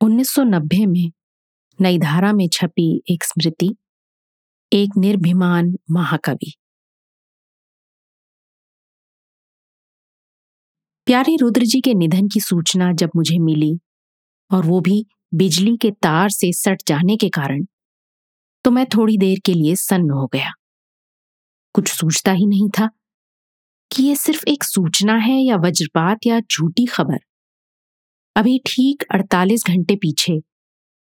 1990 में नई धारा में छपी एक स्मृति, एक निर्भिमान महाकवि। प्यारे रुद्र जी के निधन की सूचना जब मुझे मिली और वो भी बिजली के तार से सट जाने के कारण तो मैं थोड़ी देर के लिए सन्न हो गया। कुछ सोचता ही नहीं था कि यह सिर्फ़ एक सूचना है या वज्रपात या झूठी खबर। अभी ठीक 48 घंटे पीछे,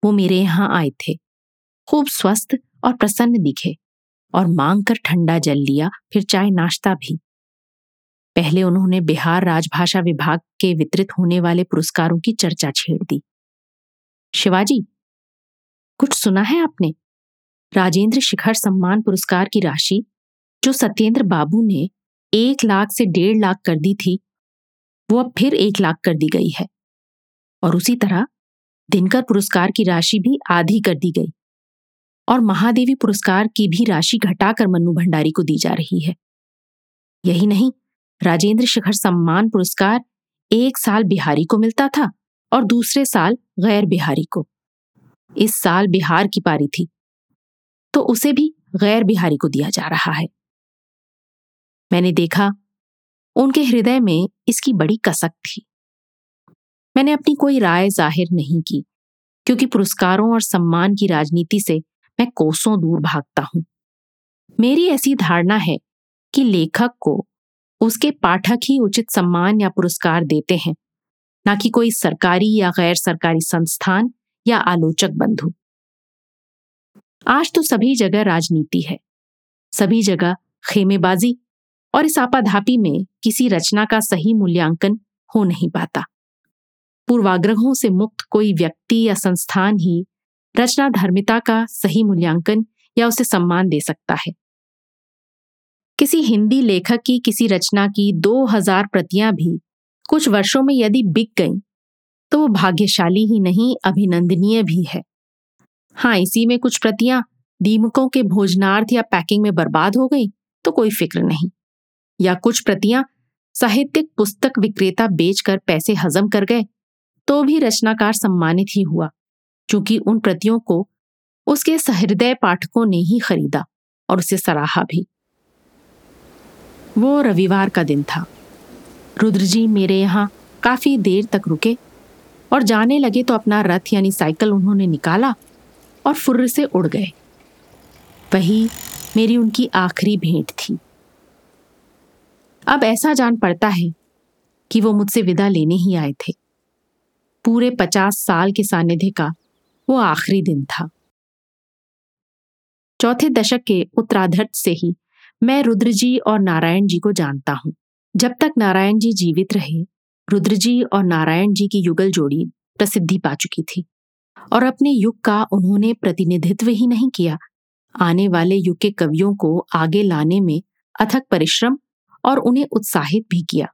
वो मेरे यहाँ आए थे। खूब स्वस्थ और प्रसन्न दिखे और मांग कर ठंडा जल लिया, फिर चाय नाश्ता भी। पहले उन्होंने बिहार राजभाषा विभाग के वितरित होने वाले पुरस्कारों की चर्चा छेड़ दी। शिवाजी, कुछ सुना है आपने? राजेंद्र शिखर सम्मान पुरस्कार की राशि, जो सत्येंद्र बाबू ने एक लाख से डेढ़ लाख कर दी थी, वो अब फिर एक लाख कर दी गई है। और उसी तरह दिनकर पुरस्कार की राशि भी आधी कर दी गई और महादेवी पुरस्कार की भी राशि घटाकर मन्नू भंडारी को दी जा रही है। यही नहीं, राजेंद्र शिखर सम्मान पुरस्कार एक साल बिहारी को मिलता था और दूसरे साल गैर बिहारी को। इस साल बिहार की पारी थी तो उसे भी गैर बिहारी को दिया जा रहा है। मैंने देखा, उनके हृदय में इसकी बड़ी कसक थी। मैंने अपनी कोई राय ज़ाहिर नहीं की, क्योंकि पुरस्कारों और सम्मान की राजनीति से मैं कोसों दूर भागता हूँ। मेरी ऐसी धारणा है कि लेखक को उसके पाठक ही उचित सम्मान या पुरस्कार देते हैं, ना कि कोई सरकारी या गैर सरकारी संस्थान या आलोचक बंधु। आज तो सभी जगह राजनीति है, सभी जगह खेमेबाजी और इस आपाधापी में किसी रचना का सही मूल्यांकन हो नहीं पाता। पूर्वाग्रहों से मुक्त कोई व्यक्ति या संस्थान ही रचना धर्मिता का सही मूल्यांकन या उसे सम्मान दे सकता है। किसी हिंदी लेखक की किसी रचना की दो हज़ार प्रतियाँ भी कुछ वर्षों में यदि बिक गईं तो वो भाग्यशाली ही नहीं, अभिनंदनीय भी है। हाँ इसी में कुछ प्रतियाँ दीमकों के भोजनार्थ या पैकिंग में बर्बाद हो गई तो कोई फ़िक्र नहीं। या कुछ प्रतियाँ साहित्यिक पुस्तक विक्रेता बेचकर पैसे हजम कर गए तो भी रचनाकार सम्मानित ही हुआ, क्योंकि उन प्रतियों को उसके सहृदय पाठकों ने ही खरीदा और उसे सराहा भी। वो रविवार का दिन था। रुद्र जी मेरे यहाँ काफ़ी देर तक रुके और जाने लगे तो अपना रथ यानी साइकिल उन्होंने निकाला और फुर्र से उड़ गए। वही मेरी उनकी आखिरी भेंट थी। अब ऐसा जान पड़ता है कि वो मुझसे विदा लेने ही आए थे। पूरे पचास साल के सानिध्य का वो आखिरी दिन था। चौथे दशक के उत्तराधर्त से ही मैं रुद्र जी और नारायण जी को जानता हूँ। जब तक नारायण जी जीवित रहे रुद्र जी और नारायण जी की युगल जोड़ी प्रसिद्धि पा चुकी थी और अपने युग का उन्होंने प्रतिनिधित्व ही नहीं किया। आने वाले युग के कवियों को आगे लाने में अथक परिश्रम और उन्हें उत्साहित भी किया।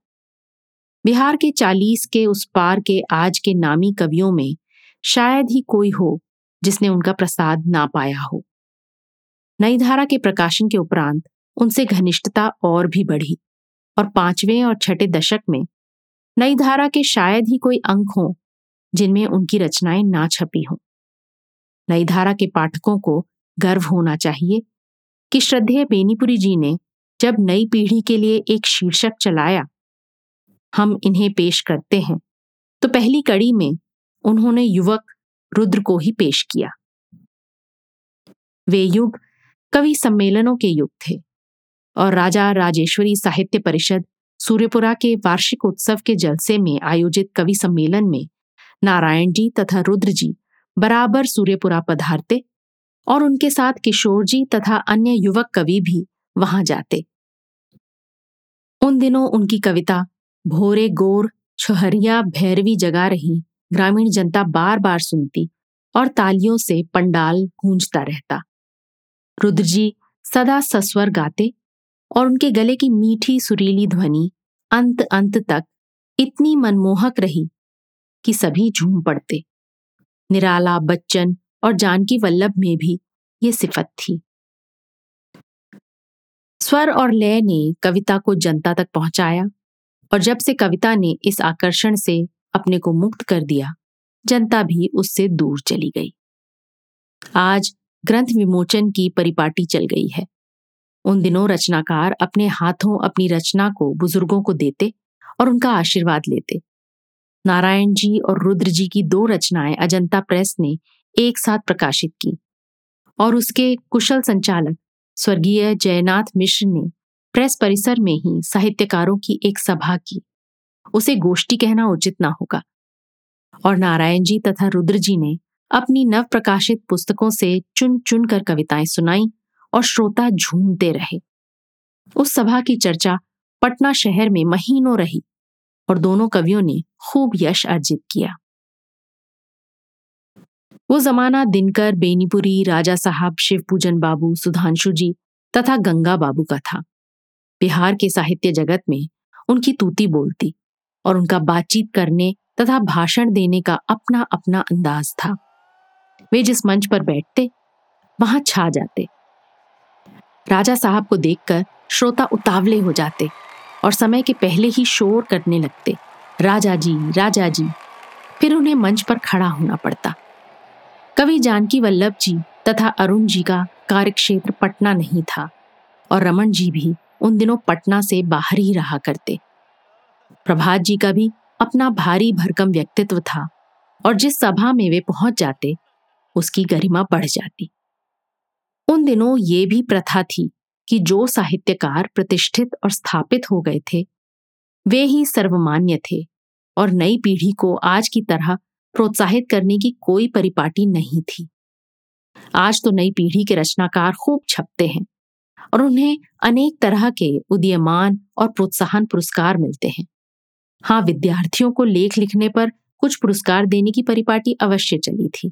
बिहार के चालीस के उस पार के आज के नामी कवियों में शायद ही कोई हो जिसने उनका प्रसाद ना पाया हो। नई धारा के प्रकाशन के उपरांत उनसे घनिष्ठता और भी बढ़ी और पाँचवें और छठे दशक में नई धारा के शायद ही कोई अंक हो जिनमें उनकी रचनाएँ ना छपी हों। नई धारा के पाठकों को गर्व होना चाहिए कि श्रद्धेय बेनीपुरी जी ने जब नई पीढ़ी के लिए एक शीर्षक चलाया हम इन्हें पेश करते हैं। तो पहली कड़ी में उन्होंने युवक रुद्र को ही पेश किया। वे युग कवि सम्मेलनों के युग थे और राजा राजेश्वरी साहित्य परिषद सूर्यपुरा के वार्षिक उत्सव के जलसे में आयोजित कवि सम्मेलन में नारायण जी तथा रुद्र जी बराबर सूर्यपुरा पधारते और उनके साथ किशोर जी तथा अन्य युवक कवि भी वहाँ जाते। उन दिनों उनकी कविता भोरे गोर छहरिया भैरवी जगा रही, ग्रामीण जनता बार बार सुनती और तालियों से पंडाल गूंजता रहता। रुद्र जी सदा सस्वर गाते और उनके गले की मीठी सुरीली ध्वनि अंत अंत तक इतनी मनमोहक रही कि सभी झूम पड़ते। निराला बच्चन और जानकी वल्लभ में भी ये सिफत थी। स्वर और लय ने कविता को जनता तक पहुँचाया और जब से कविता ने इस आकर्षण से अपने को मुक्त कर दिया, जनता भी उससे दूर चली गई। आज ग्रंथ विमोचन की परिपाटी चल गई है। उन दिनों रचनाकार अपने हाथों अपनी रचना को बुज़ुर्गों को देते और उनका आशीर्वाद लेते। नारायण जी और रुद्र जी की दो रचनाएँ अजंता प्रेस ने एक साथ प्रकाशित की और उसके कुशल संचालक स्वर्गीय जयनाथ मिश्र ने प्रेस परिसर में ही साहित्यकारों की एक सभा की। उसे गोष्ठी कहना उचित ना होगा। और नारायण जी तथा रुद्र जी ने अपनी नव प्रकाशित पुस्तकों से चुन चुन कर कविताएँ सुनाई और श्रोता झूमते रहे। उस सभा की चर्चा पटना शहर में महीनों रही और दोनों कवियों ने खूब यश अर्जित किया। वो जमाना दिनकर, बेनीपुरी, राजा साहब शिव पूजन बाबू, सुधांशु जी तथा गंगा बाबू का था। बिहार के साहित्य जगत में उनकी तूती बोलती और उनका बातचीत करने तथा भाषण देने का अपना अपना अंदाज था। वे जिस मंच पर बैठते, वहाँ छा जाते। राजा साहब को देखकर श्रोता उतावले हो जाते और समय के पहले ही शोर करने लगते, राजा जी राजा जी। फिर उन्हें मंच पर खड़ा होना पड़ता। कवि जानकी वल्लभ जी तथा अरुण जी का कार्यक्षेत्र पटना नहीं था और रमन जी भी उन दिनों पटना से बाहर ही रहा करते। प्रभात जी का भी अपना भारी भरकम व्यक्तित्व था और जिस सभा में वे पहुँच जाते, उसकी गरिमा बढ़ जाती। उन दिनों ये भी प्रथा थी कि जो साहित्यकार प्रतिष्ठित और स्थापित हो गए थे, वे ही सर्वमान्य थे और नई पीढ़ी को आज की तरह प्रोत्साहित करने की कोई परिपाटी नहीं थी। आज तो नई पीढ़ी के रचनाकार खूब छपते हैं। और उन्हें अनेक तरह के उदीयमान और प्रोत्साहन पुरस्कार मिलते हैं। हाँ विद्यार्थियों को लेख लिखने पर कुछ पुरस्कार देने की परिपाटी अवश्य चली थी।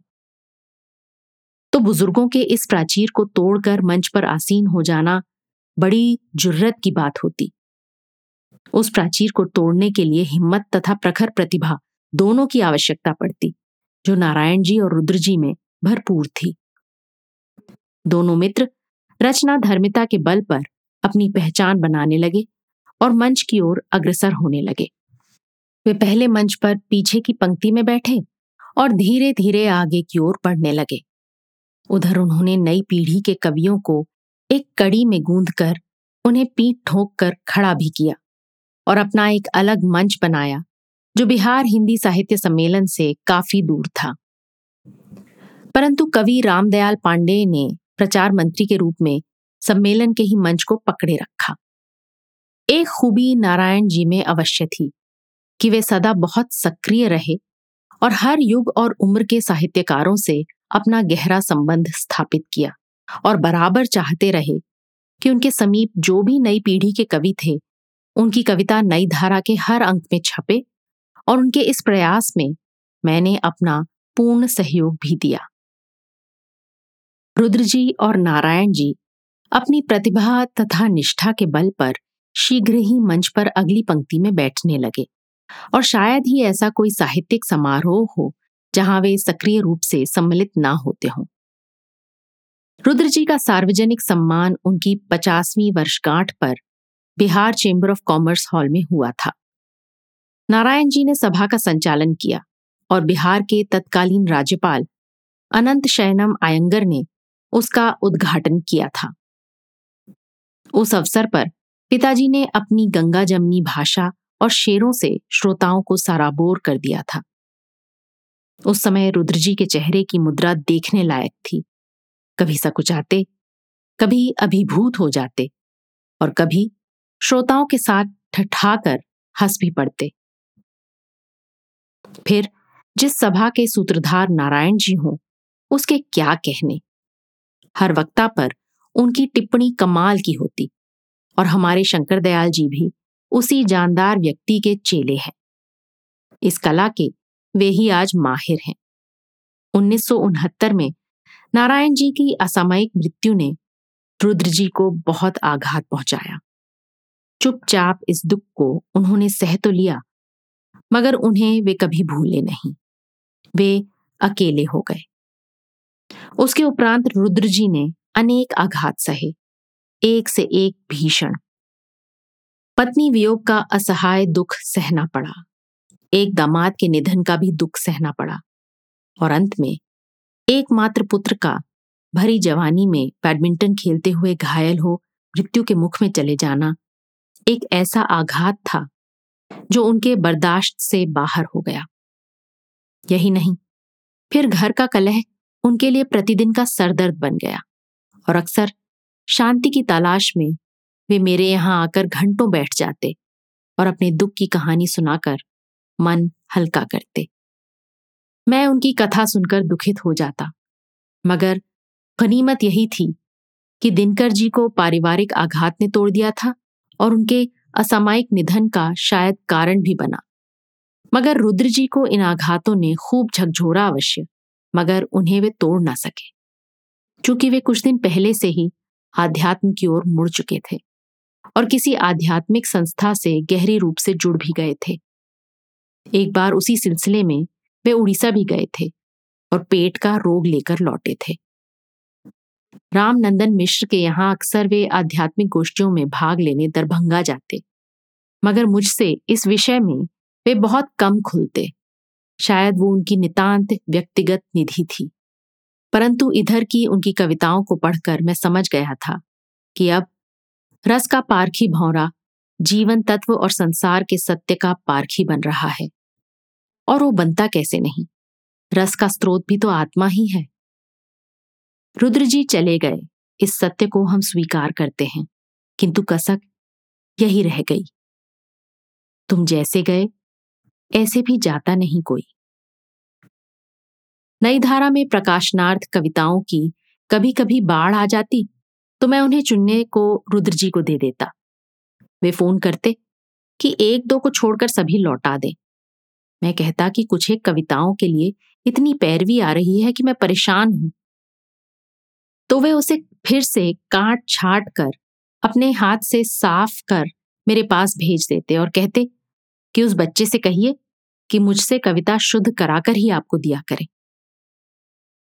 तो बुज़ुर्गों के इस प्राचीर को तोड़कर मंच पर आसीन हो जाना बड़ी जुर्रत की बात होती। उस प्राचीर को तोड़ने के लिए हिम्मत तथा प्रखर प्रतिभा दोनों की आवश्यकता पड़ती, जो नारायण जी और रुद्र जी में भरपूर थी। दोनों मित्र रचना धर्मिता के बल पर अपनी पहचान बनाने लगे और मंच की ओर अग्रसर होने लगे। वे पहले मंच पर पीछे की पंक्ति में बैठे और धीरे धीरे आगे की ओर बढ़ने लगे। उधर उन्होंने नई पीढ़ी के कवियों को एक कड़ी में गूंद कर उन्हें पीठ ठोक कर खड़ा भी किया और अपना एक अलग मंच बनाया, जो बिहार हिंदी साहित्य सम्मेलन से काफ़ी दूर था। परंतु कवि रामदयाल पांडे ने प्रचार मंत्री के रूप में सम्मेलन के ही मंच को पकड़े रखा। एक खूबी नारायण जी में अवश्य थी कि वे सदा बहुत सक्रिय रहे और हर युग और उम्र के साहित्यकारों से अपना गहरा संबंध स्थापित किया और बराबर चाहते रहे कि उनके समीप जो भी नई पीढ़ी के कवि थे, उनकी कविता नई धारा के हर अंक में छपे और उनके इस प्रयास में मैंने अपना पूर्ण सहयोग भी दिया। रुद्र जी और नारायण जी अपनी प्रतिभा तथा निष्ठा के बल पर शीघ्र ही मंच पर अगली पंक्ति में बैठने लगे और शायद ही ऐसा कोई साहित्यिक समारोह हो जहाँ वे सक्रिय रूप से सम्मिलित ना होते हों। रुद्र जी का सार्वजनिक सम्मान उनकी पचासवीं वर्षगांठ पर Bihar chamber of commerce hall में हुआ था। नारायण जी ने सभा का संचालन किया और बिहार के तत्कालीन राज्यपाल अनंत शयनम आयंगर ने उसका उद्घाटन किया था। उस अवसर पर पिताजी ने अपनी गंगा जमनी भाषा और शेरों से श्रोताओं को सराबोर कर दिया था। उस समय रुद्र जी के चेहरे की मुद्रा देखने लायक थी। कभी सकुचाते, कभी अभिभूत हो जाते और कभी श्रोताओं के साथ ठठाकर हंस भी पड़ते। फिर जिस सभा के सूत्रधार नारायण जी हों, उसके क्या कहने? हर वक्ता पर उनकी टिप्पणी कमाल की होती और हमारे शंकर दयाल जी भी उसी जानदार व्यक्ति के चेले हैं। इस कला के वे ही आज माहिर हैं। उन्नीस सौ उनहत्तर में नारायण जी की असामयिक मृत्यु ने रुद्र जी को बहुत आघात पहुँचाया। चुपचाप इस दुख को उन्होंने सह तो लिया, मगर उन्हें वे कभी भूले नहीं। वे अकेले हो गए। उसके उपरांत रुद्र जी ने अनेक आघात सहे, एक से एक भीषण। पत्नी वियोग का असहाय दुख सहना पड़ा। एक दामाद के निधन का भी दुख सहना पड़ा। और अंत में एकमात्र पुत्र का भरी जवानी में बैडमिंटन खेलते हुए घायल हो मृत्यु के मुख में चले जाना एक ऐसा आघात था जो उनके बर्दाश्त से बाहर हो गया। यही नहीं, फिर घर का कलह उनके लिए प्रतिदिन का सरदर्द बन गया। और अक्सर शांति की तलाश में वे मेरे यहाँ आकर घंटों बैठ जाते और अपने दुख की कहानी सुनाकर मन हल्का करते। मैं उनकी कथा सुनकर दुखित हो जाता, मगर गनीमत यही थी कि दिनकर जी को पारिवारिक आघात ने तोड़ दिया था और उनके असामायिक निधन का शायद कारण भी बना। मगर रुद्र जी को इन आघातों ने खूब झकझोरा अवश्य मगर उन्हें वे तोड़ ना सके। क्योंकि वे कुछ दिन पहले से ही आध्यात्म की ओर मुड़ चुके थे और किसी आध्यात्मिक संस्था से गहरी रूप से जुड़ भी गए थे। एक बार उसी सिलसिले में वे उड़ीसा भी गए थे और पेट का रोग लेकर लौटे थे। रामनंदन मिश्र के यहाँ अक्सर वे आध्यात्मिक गोष्ठियों में भाग लेने दरभंगा जाते, मगर मुझसे इस विषय में वे बहुत कम खुलते। शायद वो उनकी नितांत व्यक्तिगत निधि थी। परंतु इधर की उनकी कविताओं को पढ़कर मैं समझ गया था कि अब रस का पारखी भौरा, जीवन तत्व और संसार के सत्य का पारखी बन रहा है। और वो बनता कैसे नहीं? रस का स्रोत भी तो आत्मा ही है। रुद्र जी चले गए। इस सत्य को हम स्वीकार करते हैं, किंतु कसक यही रह गई। तुम जैसे गए ऐसे भी जाता नहीं कोई। नई धारा में प्रकाशनार्थ कविताओं की कभी कभी बाढ़ आ जाती तो मैं उन्हें चुनने को रुद्र जी को दे देता। वे फ़ोन करते कि एक दो को छोड़कर सभी लौटा दे। मैं कहता कि कुछ एक कविताओं के लिए इतनी पैरवी आ रही है कि मैं परेशान हूँ। तो वे उसे फिर से काट छाट कर अपने हाथ से साफ़ कर मेरे पास भेज देते और कहते कि उस बच्चे से कहिए कि मुझसे कविता शुद्ध कराकर ही आपको दिया करें।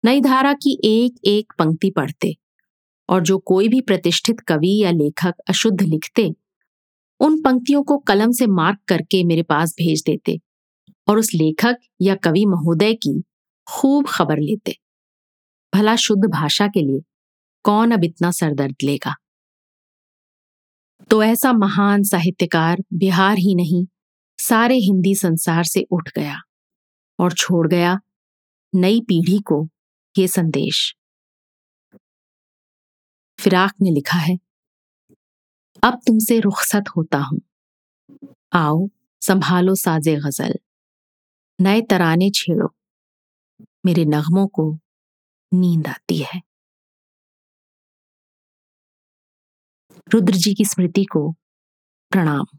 नई धारा की एक एक पंक्ति पढ़ते और जो कोई भी प्रतिष्ठित कवि या लेखक अशुद्ध लिखते, उन पंक्तियों को कलम से मार्क करके मेरे पास भेज देते और उस लेखक या कवि महोदय की खूब खबर लेते। भला शुद्ध भाषा के लिए कौन अब इतना सरदर्द लेगा? तो ऐसा महान साहित्यकार बिहार ही नहीं सारे हिंदी संसार से उठ गया और छोड़ गया नई पीढ़ी को ये संदेश। फिराक ने लिखा है, अब तुमसे रुखसत होता हूँ। आओ, संभालो साजे गज़ल। नए तराने छेड़ो। मेरे नगमों को नींद आती है। रुद्र जी की स्मृति को प्रणाम।